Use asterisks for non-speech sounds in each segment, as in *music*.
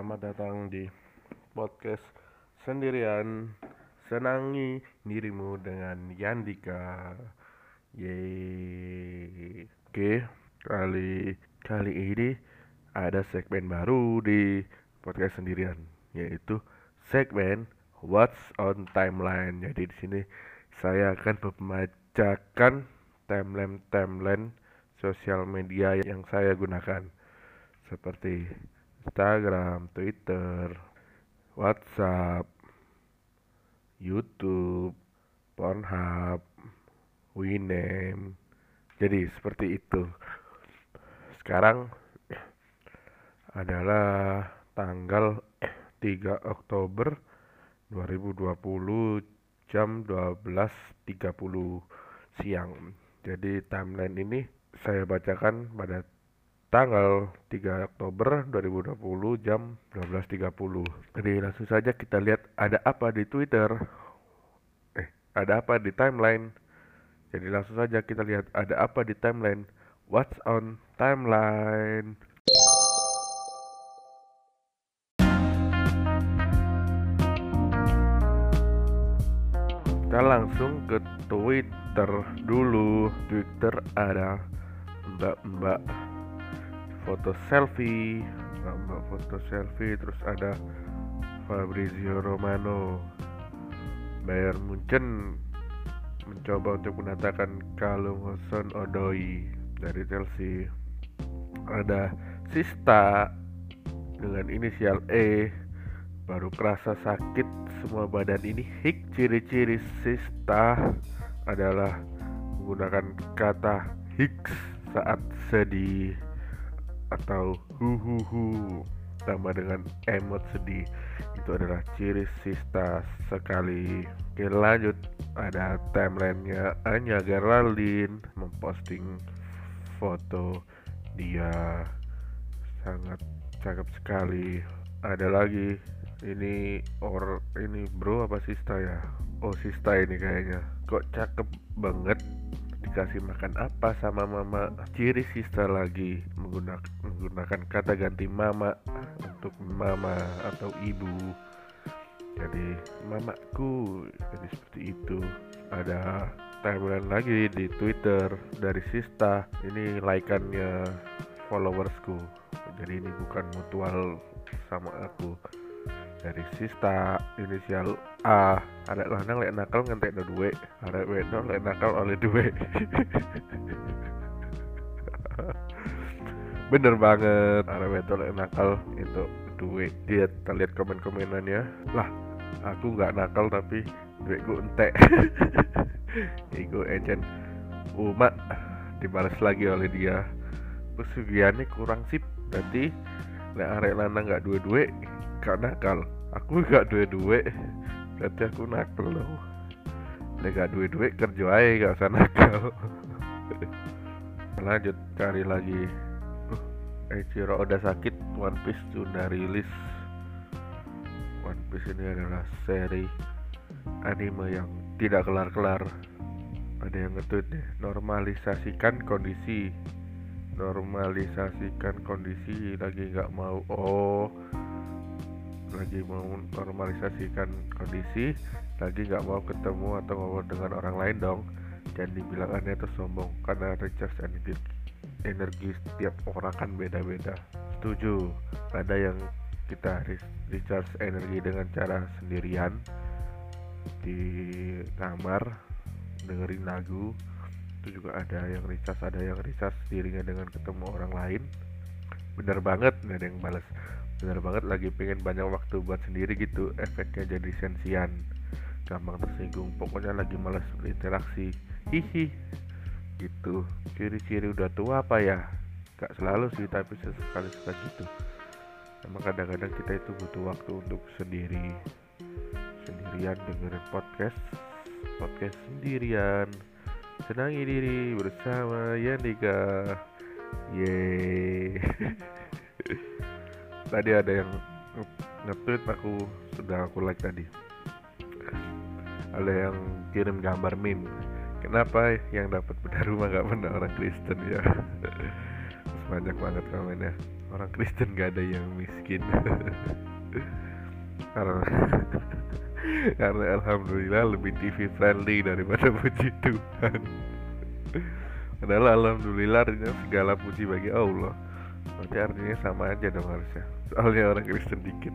Selamat datang di podcast sendirian Senangi dirimu dengan Yandika. Yeay. Oke kali kali ini ada segmen baru di podcast sendirian yaitu segmen What's on Timeline. Jadi di sini saya akan membacakan timeline-timeline sosial media yang saya gunakan. Seperti Instagram, Twitter, WhatsApp, YouTube, Pornhub, Winem. Jadi seperti itu. Sekarang adalah tanggal 3 Oktober 2020 jam 12.30 siang. Jadi timeline ini saya bacakan pada tanggal 3 Oktober 2020 jam 12.30. Jadi langsung saja kita lihat ada apa di Twitter. Eh, ada apa di timeline. Jadi langsung saja kita lihat ada apa di timeline. What's on timeline? Kita langsung ke Twitter dulu. Twitter ada mbak-mbak foto selfie, mbak-mbak foto selfie, terus ada Fabrizio Romano. Bayern Munchen mencoba untuk menatakan kalung Hoson Odoi dari Chelsea. Ada Sista dengan inisial E baru kerasa sakit semua badan ini hik ciri-ciri sista adalah menggunakan kata hiks saat sedih atau hu hu hu tambah dengan emot sedih. Itu adalah ciri sista sekali. Oke lanjut. Ada timelinenya. Anya Geraldine memposting foto dia. Sangat cakep sekali. Ada lagi. Ini or ini bro apa sista ya? Oh sista ini kayaknya. Kok cakep banget dikasih makan apa sama mama. Ciri sista lagi menggunakan menggunakan kata ganti mama untuk mama atau ibu. Jadi mamaku jadi seperti itu. Ada timeline lagi di Twitter dari Sista. Ini laikannya followersku. Jadi ini bukan mutual sama aku. Dari Sista inisial A ada lanang lek nakal ngentek no duwe ada wedok lek nakal oleh duwe *laughs* bener banget ada wedok lek nakal itu duwe dia kita lihat komen-komenannya lah aku nggak nakal tapi duitku entek. *laughs* Iku ejen umat dibalas lagi oleh dia. Pesugihannya kurang sip. Berarti lek arek lanang nggak duwe-duwe gak nakal. Aku gak duwe-duwe berarti aku nakal loh lek gak duwe-duwe kerja aja gak usah nakal. Lanjut cari lagi. Eiichiro udah sakit One Piece sudah rilis. One Piece ini adalah seri anime yang tidak kelar-kelar. Ada yang nge-tweet nih normalisasikan kondisi. Normalisasikan kondisi lagi nggak mau. Oh lagi mau normalisasikan kondisi lagi nggak mau ketemu atau ngobrol dengan orang lain dong. Jangan dibilang aneh atau sombong karena recharge energi energi setiap orang kan beda-beda. Setuju ada yang kita recharge energi dengan cara sendirian di kamar dengerin lagu itu juga ada yang recharge ada yang recharge dirinya dengan ketemu orang lain. Bener banget nggak ada yang balas bener banget lagi pengen banyak waktu buat sendiri gitu efeknya jadi sensian. Gampang tersinggung pokoknya lagi males berinteraksi. Hihi. Gitu. Ciri-ciri udah tua apa ya? Gak selalu sih tapi sesekali suka gitu. Emang kadang-kadang kita itu butuh waktu untuk sendiri. Sendirian dengerin podcast. Podcast sendirian. Senangi diri bersama Yandika yeay *laughs* tadi ada yang nge-tweet aku sudah aku like tadi. Ada yang kirim gambar meme. Kenapa yang dapat beda rumah gak pernah? Orang Kristen ya. *laughs* Banyak banget komennya orang Kristen gak ada yang miskin. *laughs* Karena *laughs* karena alhamdulillah lebih TV friendly daripada puji Tuhan. Padahal alhamdulillah artinya segala puji bagi Allah. Berarti artinya sama aja dong harusnya soalnya orang Kristen dikit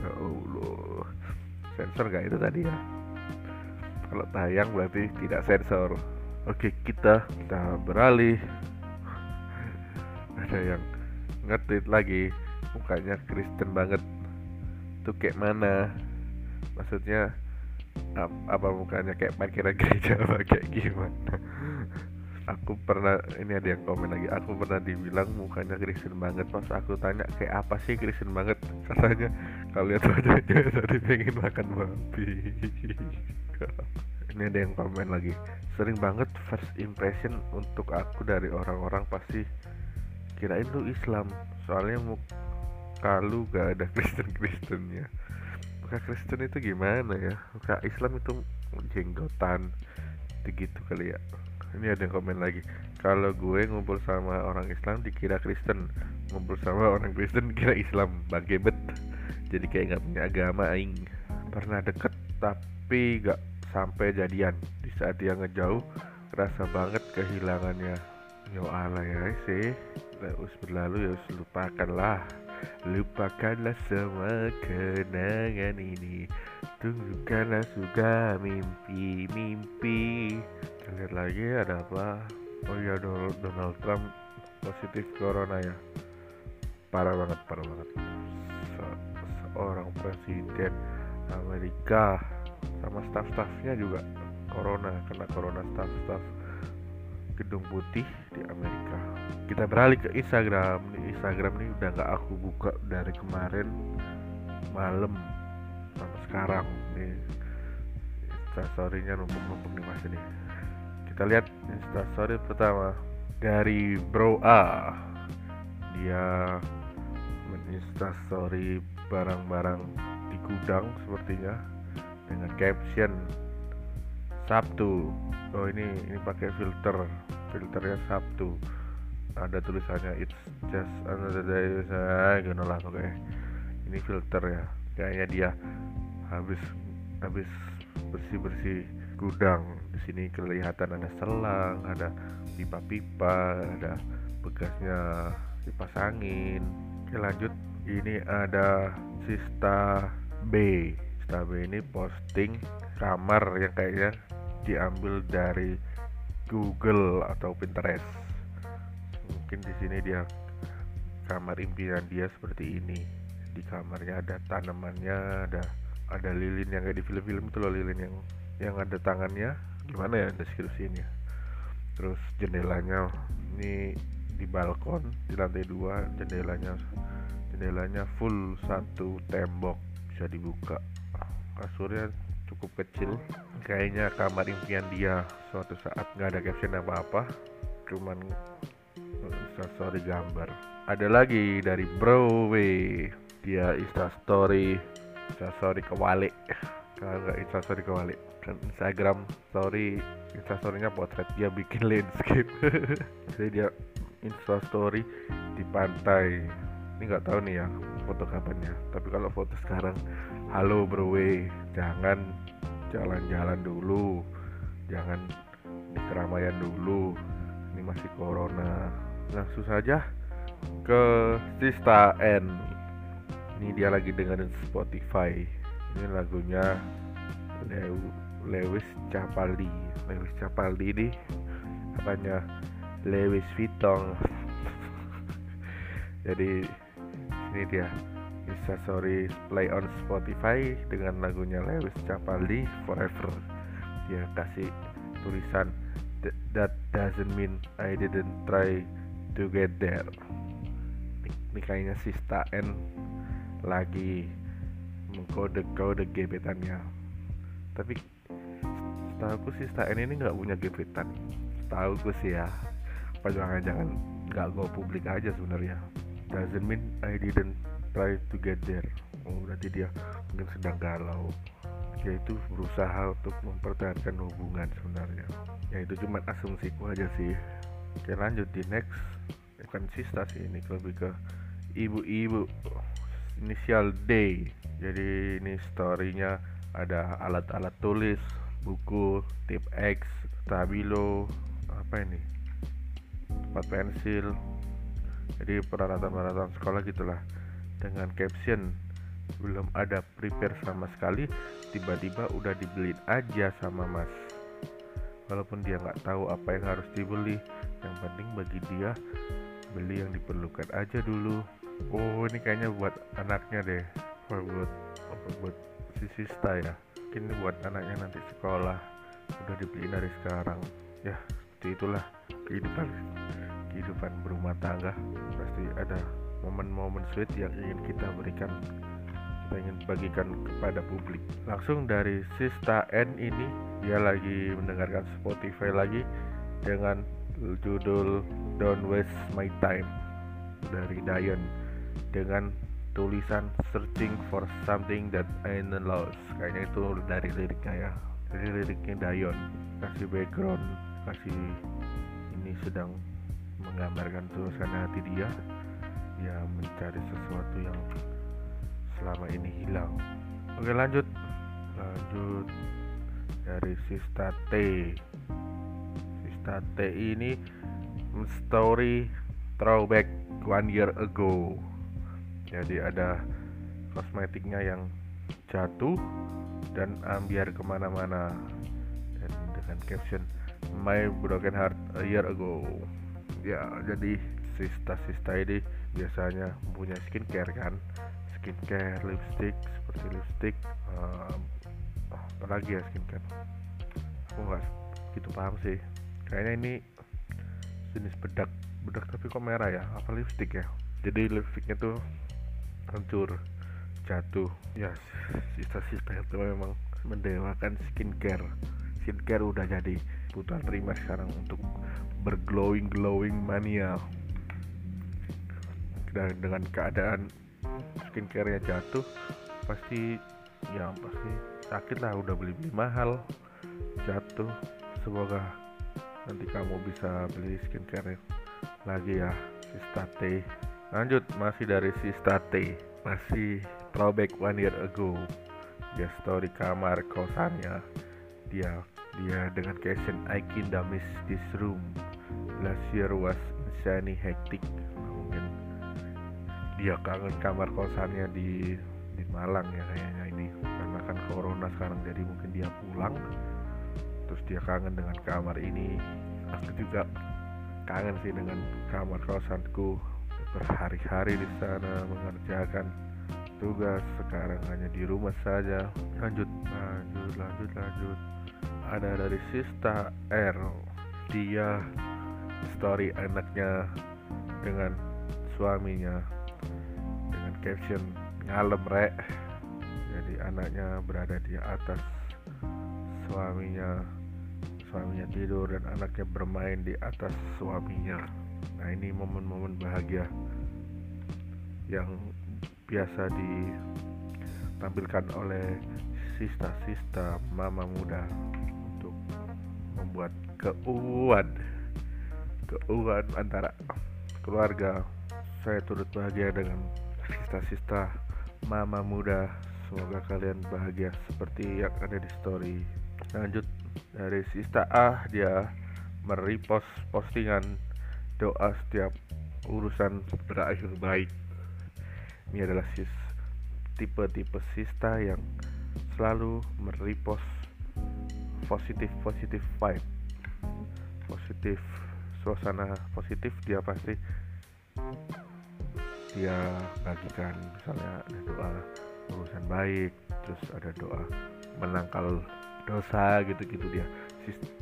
ya Allah. Sensor gak itu tadi ya? Kalau tayang berarti tidak sensor. Oke kita kita beralih. Ada yang ngetit lagi. Mukanya Kristen banget. Tuh kayak mana? Maksudnya ap apa mukanya kayak parkiran *laughs* gereja apa kayak gimana aku pernah ini ada yang komen lagi aku pernah dibilang mukanya Kristen banget. Pas aku tanya kayak apa sih Kristen banget? *laughs* Katanya kalau lihat wajahnya tadi pengen makan babi. *laughs* Ini ada yang komen lagi sering banget first impression untuk aku dari orang-orang pasti kirain lu Islam. Soalnya muka lu gak ada *laughs* Kristen Kristennya muka Kristen itu gimana ya? Muka Islam itu jenggotan begitu kali ya ini ada yang komen lagi. Kalau gue ngumpul sama orang Islam dikira Kristen. Ngumpul sama orang Kristen dikira Islam. Bangke bet jadi kayak nggak punya agama aing. Pernah deket tapi gak sampai jadian. Di saat dia ngejauh kerasa banget kehilangannya. Yo ala ya sih. Terus berlalu ya lupakanlah lupakanlah semua kenangan ini. Tunggukanlah suka mimpi-mimpi. Lihat lagi ada apa? Oh iya Donald Trump positif corona ya. Parah banget parah banget. Se seorang presiden Amerika sama staff-staffnya juga corona kena corona staff-staff gedung putih di Amerika. Kita beralih ke Instagram. Di Instagram ini udah nggak aku buka dari kemarin malam sampai sekarang. Nih instastorynya numpuk-numpuk nih mas ini. Kita lihat instastory pertama dari Bro A. Dia menginstastory barang-barang di gudang sepertinya dengan caption Sabtu. Oh ini ini pakai filter. Filternya Sabtu. Ada tulisannya it's just another day. Saya lah oke ini filter ya. Kayaknya dia habis habis bersih bersih gudang. Di sini kelihatan ada selang ada pipa-pipa ada bekasnya kipas angin. Oke lanjut. Ini ada Sista B. Tabe ini posting kamar yang kayaknya diambil dari Google atau Pinterest. Mungkin di sini dia kamar impian dia seperti ini. Di kamarnya ada tanamannya, ada ada lilin yang kayak di film-film itu loh lilin yang yang ada tangannya. Gimana ya deskripsinya? Terus jendelanya ini di balkon di lantai dua jendelanya jendelanya full satu tembok bisa dibuka kasurnya cukup kecil. Kayaknya kamar impian dia suatu saat nggak ada caption apa-apa cuman instastory gambar. Ada lagi dari Bro dia instastory instastory kewalik kalau nggak instastory kewalik dan Instagram story instastorynya potret. Dia bikin landscape. *laughs* Jadi dia instastory di pantai. Ini nggak tahu nih ya foto kapannya. Tapi kalau foto sekarang halo bro jangan jalan-jalan dulu. Jangan di keramaian dulu. Ini masih corona. Langsung saja ke Sista N. Ini dia lagi dengerin Spotify. Ini lagunya Lew Lewis Capaldi. Lewis Capaldi ini apanya? Lewis Vuitton. *laughs* Jadi ini dia Sorry play on Spotify dengan lagunya Lewis Capaldi Forever. Dia kasih tulisan that doesn't mean I didn't try to get there. Ini kayaknya Sista N lagi mengkode-kode gebetannya. Tapi setahu sih Sista N ini nggak punya gebetan. Tahu gue sih ya. Apa jangan-jangan nggak gue publik aja sebenarnya. Doesn't mean I didn't try to get there. Oh berarti dia mungkin sedang galau. Dia itu berusaha untuk mempertahankan hubungan sebenarnya. Ya itu cuma asumsiku aja sih. Oke lanjut di next. Bukan sista sih ini lebih ke ibu-ibu. Inisial D. Jadi ini storynya ada alat-alat tulis buku tip X stabilo apa ini? Tempat pensil. Jadi peralatan-peralatan sekolah gitulah dengan caption belum ada prepare sama sekali tiba-tiba udah dibeliin aja sama mas. Walaupun dia nggak tahu apa yang harus dibeli yang penting bagi dia beli yang diperlukan aja dulu. Oh ini kayaknya buat anaknya deh buat apa buat si Sista ya. Ini buat anaknya nanti sekolah udah dibeliin dari sekarang. Ya seperti itulah kehidupan kehidupan berumah tangga. Pasti ada momen-momen sweet yang ingin kita berikan kita ingin bagikan kepada publik. Langsung dari Sista N ini dia lagi mendengarkan Spotify lagi dengan judul Don't Waste My Time dari Dion dengan tulisan searching for something that I lost. Kayaknya itu dari liriknya ya dari liriknya Dion kasih background kasih ini sedang menggambarkan suasana hati dia dia mencari sesuatu yang selama ini hilang. Oke lanjut. Lanjut dari Sista T. Sista T ini story throwback one year ago. Jadi ada kosmetiknya yang jatuh dan ambiar ke mana-mana. Dan dengan caption my broken heart a year ago. Ya jadi sista-sista ini biasanya punya skincare kan? Skincare lipstick seperti lipstick um, apalagi ya skincare? Aku nggak gitu paham sih. Kayaknya ini jenis bedak bedak tapi kok merah ya? Apa lipstick ya? Jadi lipsticknya tuh hancur jatuh. Ya sisa-sisa itu memang mendewakan skincare. Skincare udah jadi putar terima sekarang untuk berglowing glowing mania dan dengan keadaan skincare nya jatuh pasti ya pasti sakit lah udah beli beli mahal jatuh. Semoga nanti kamu bisa beli skincare lagi ya Sista T lanjut masih dari Sista T masih throwback one year ago. Dia story kamar kosannya. Dia dia dengan caption I kinda miss this room. Last year was insanely hectic dia kangen kamar kosannya di di Malang ya kayaknya ini. Karena kan corona sekarang jadi mungkin dia pulang. Terus dia kangen dengan kamar ini. Aku juga kangen sih dengan kamar kosanku. Berhari-hari di sana mengerjakan tugas. Sekarang hanya di rumah saja. Lanjut lanjut lanjut lanjut. Ada dari Sista R. Dia story anaknya dengan suaminya caption ngalem rek. Jadi anaknya berada di atas suaminya suaminya tidur dan anaknya bermain di atas suaminya. Nah ini momen-momen bahagia yang biasa ditampilkan oleh sista-sista mama muda untuk membuat keuuan keuuan antara keluarga. Saya turut bahagia dengan sista-sista mama muda. Semoga kalian bahagia seperti yang ada di story. Lanjut dari sista A dia merepost postingan doa setiap urusan berakhir baik. Ini adalah sis tipe-tipe sista yang selalu merepost positif positif vibe. Positif suasana positif dia pasti dia bagikan misalnya ada doa urusan baik terus ada doa menangkal dosa gitu-gitu dia.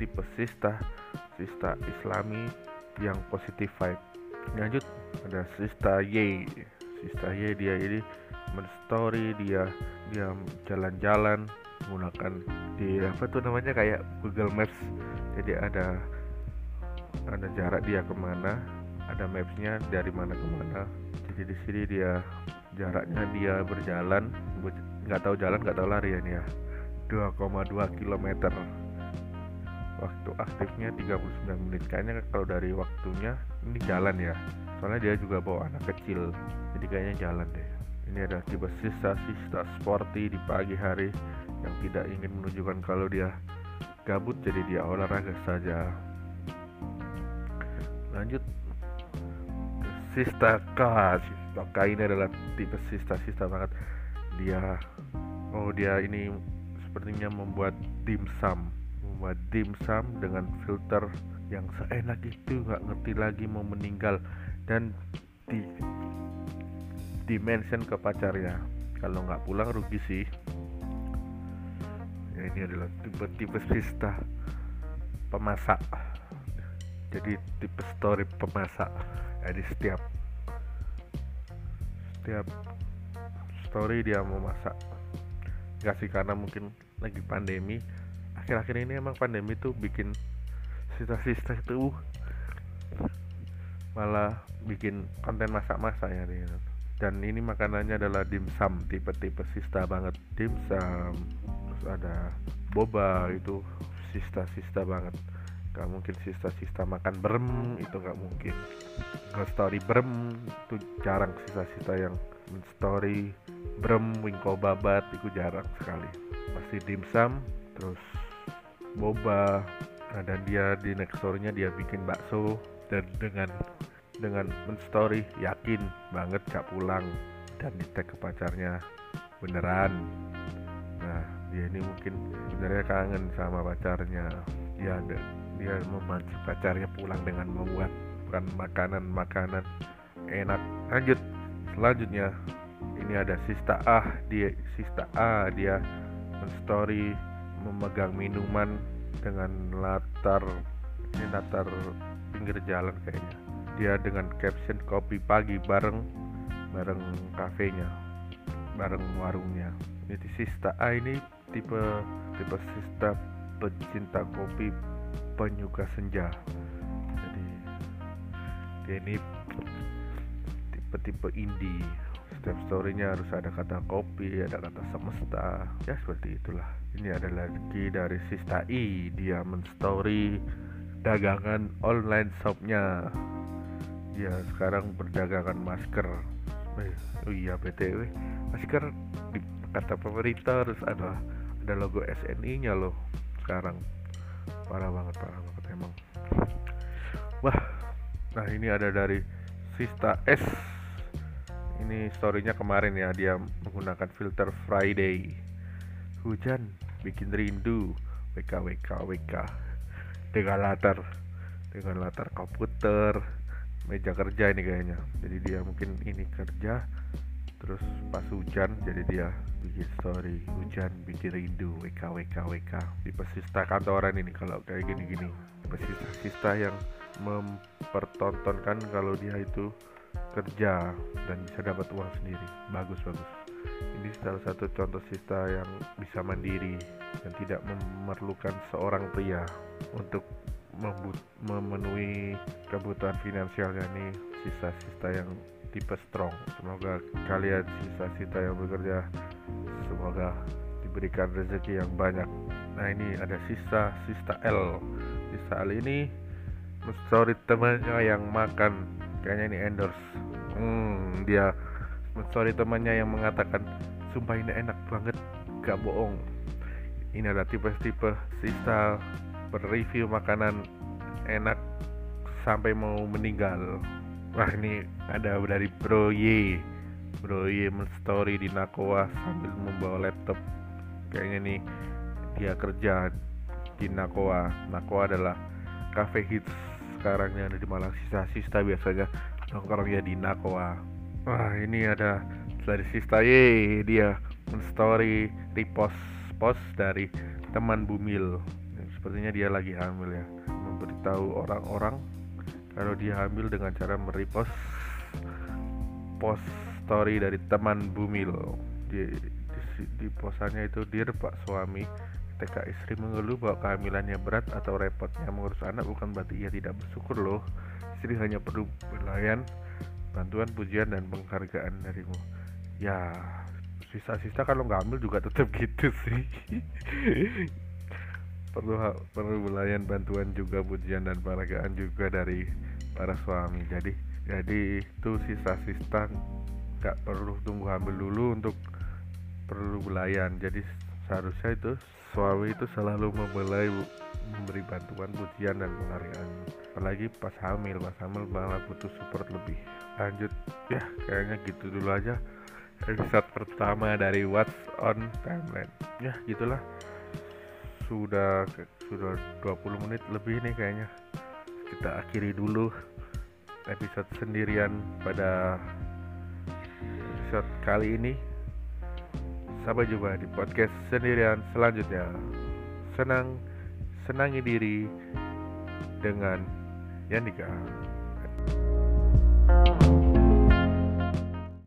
Tipe sista sista islami yang positif vibe. Lanjut ada Sista Y. Sista Y dia ini story dia dia jalan-jalan menggunakan di apa tuh namanya kayak Google Maps. Jadi ada ada jarak dia ke mana ada mapsnya dari mana ke jadi di sini dia. Jaraknya dia berjalan nggak tahu jalan nggak tahu lari ya nih ya. 2,2 km waktu aktifnya 39 menit. Kayaknya kalau dari waktunya ini jalan ya. Soalnya dia juga bawa anak kecil. Jadi kayaknya jalan deh. Ini ada tipe sisa-sisa sporty di pagi hari yang tidak ingin menunjukkan kalau dia gabut jadi dia olahraga saja. Lanjut Sista K Sista K ini adalah tipe sista-sista banget. Dia oh dia ini sepertinya membuat dimsum membuat dimsum dengan filter yang seenak itu nggak ngerti lagi mau meninggal. Dan di dimension ke pacarnya. Kalau nggak pulang rugi sih. Ya ini adalah tipe-tipe sista pemasak. Jadi tipe story pemasak jadi setiap setiap story dia mau masak. Nggak sih karena mungkin lagi pandemi. Akhir-akhir ini emang pandemi tuh bikin sisa-sisa itu uh, malah bikin konten masak-masak ya dan ini makanannya adalah dimsum tipe-tipe sista banget. Dimsum terus ada boba itu sista-sista banget. Gak mungkin sista-sista makan brem itu gak mungkin story brem itu jarang sista-sista yang story brem wingko babat itu jarang sekali. Pasti dimsum terus boba nah, dan dia di next story-nya dia bikin bakso dan dengan dengan story yakin banget gak pulang dan di tag ke pacarnya beneran. Nah dia ini mungkin sebenarnya kangen sama pacarnya. Dia ada dia memancing pacarnya pulang dengan membuat bukan makanan-makanan. Enak. Lanjut. Selanjutnya ini ada Sista A dia Sista A dia story memegang minuman dengan latar ini latar pinggir jalan kayaknya. Dia dengan caption kopi pagi bareng bareng kafenya bareng warungnya. Ini Sista A ini tipe tipe Sista pecinta kopi penyuka senja. jadi dia ini tipe-tipe indie. Setiap storynya harus ada kata kopi ada kata semesta. Ya seperti itulah. Ini adalah lagi dari Sista I dia menstory dagangan online shopnya. Dia sekarang berdagangan masker. Eh, oh iya btw masker di kata pemerintah harus ada ada logo SNI nya loh. Sekarang. Parah banget parah banget emang nah ini ada dari Sista S. Ini storynya kemarin ya dia menggunakan filter Friday. Hujan bikin rindu. WK WK WK dengan latar dengan latar komputer. Meja kerja ini kayaknya. Jadi dia mungkin ini kerja terus pas hujan jadi dia bikin story. Hujan bikin rindu. WK WK WK di pesista kantoran ini kalau kayak gini-gini. Pesista-sista yang mempertontonkan kalau dia itu kerja dan bisa dapat uang sendiri. Bagus bagus. Ini salah satu contoh sista yang bisa mandiri dan tidak memerlukan seorang pria untuk memenuhi kebutuhan finansialnya nih sisa-sisa yang tipe strong. Semoga kalian sisa-sisa yang bekerja semoga diberikan rezeki yang banyak. Nah ini ada sisa sista L. Sisa L ini story temannya yang makan. Kayaknya ini endorse. Hmm, dia. Story temannya yang mengatakan sumpah ini enak banget. Gak bohong. Ini ada tipe-tipe sisa berreview makanan enak sampai mau meninggal. Wah ini ada dari Bro Y. Bro Y story di Nakoa sambil membawa laptop. Kayaknya nih dia kerja di Nakoa. Nakoa adalah cafe hits sekarang yang ada di Malang sisa-sisa biasanya nongkrongnya di Nakoa wah ini ada dari Sista. Y dia story repost post dari teman Bumil. Sepertinya dia lagi hamil ya. Memberitahu orang-orang kalau dia hamil dengan cara merepost post story dari teman Bumil. Di, di, di posannya itu dir pak suami TK istri mengeluh bahwa kehamilannya berat atau repotnya mengurus anak bukan berarti ia tidak bersyukur loh. Istri hanya perlu pelayan bantuan pujian dan penghargaan darimu. Ya sisa-sisa kalau nggak ambil juga tetap gitu sih. *laughs* Perlu perlu belayan bantuan juga pujian dan penghargaan juga dari para suami. Jadi jadi itu sisa-sisa nggak perlu tunggu hamil dulu untuk perlu belayan jadi seharusnya itu suami itu selalu membelai memberi bantuan pujian dan penghargaan apalagi pas hamil pas hamil malah butuh support lebih. Lanjut ya kayaknya gitu dulu aja episode pertama dari What's on Timeline. Ya gitulah. Sudah sudah 20 menit lebih nih kayaknya. Kita akhiri dulu episode sendirian pada episode kali ini sampai jumpa di podcast sendirian selanjutnya. Senang senangi diri dengan Yandika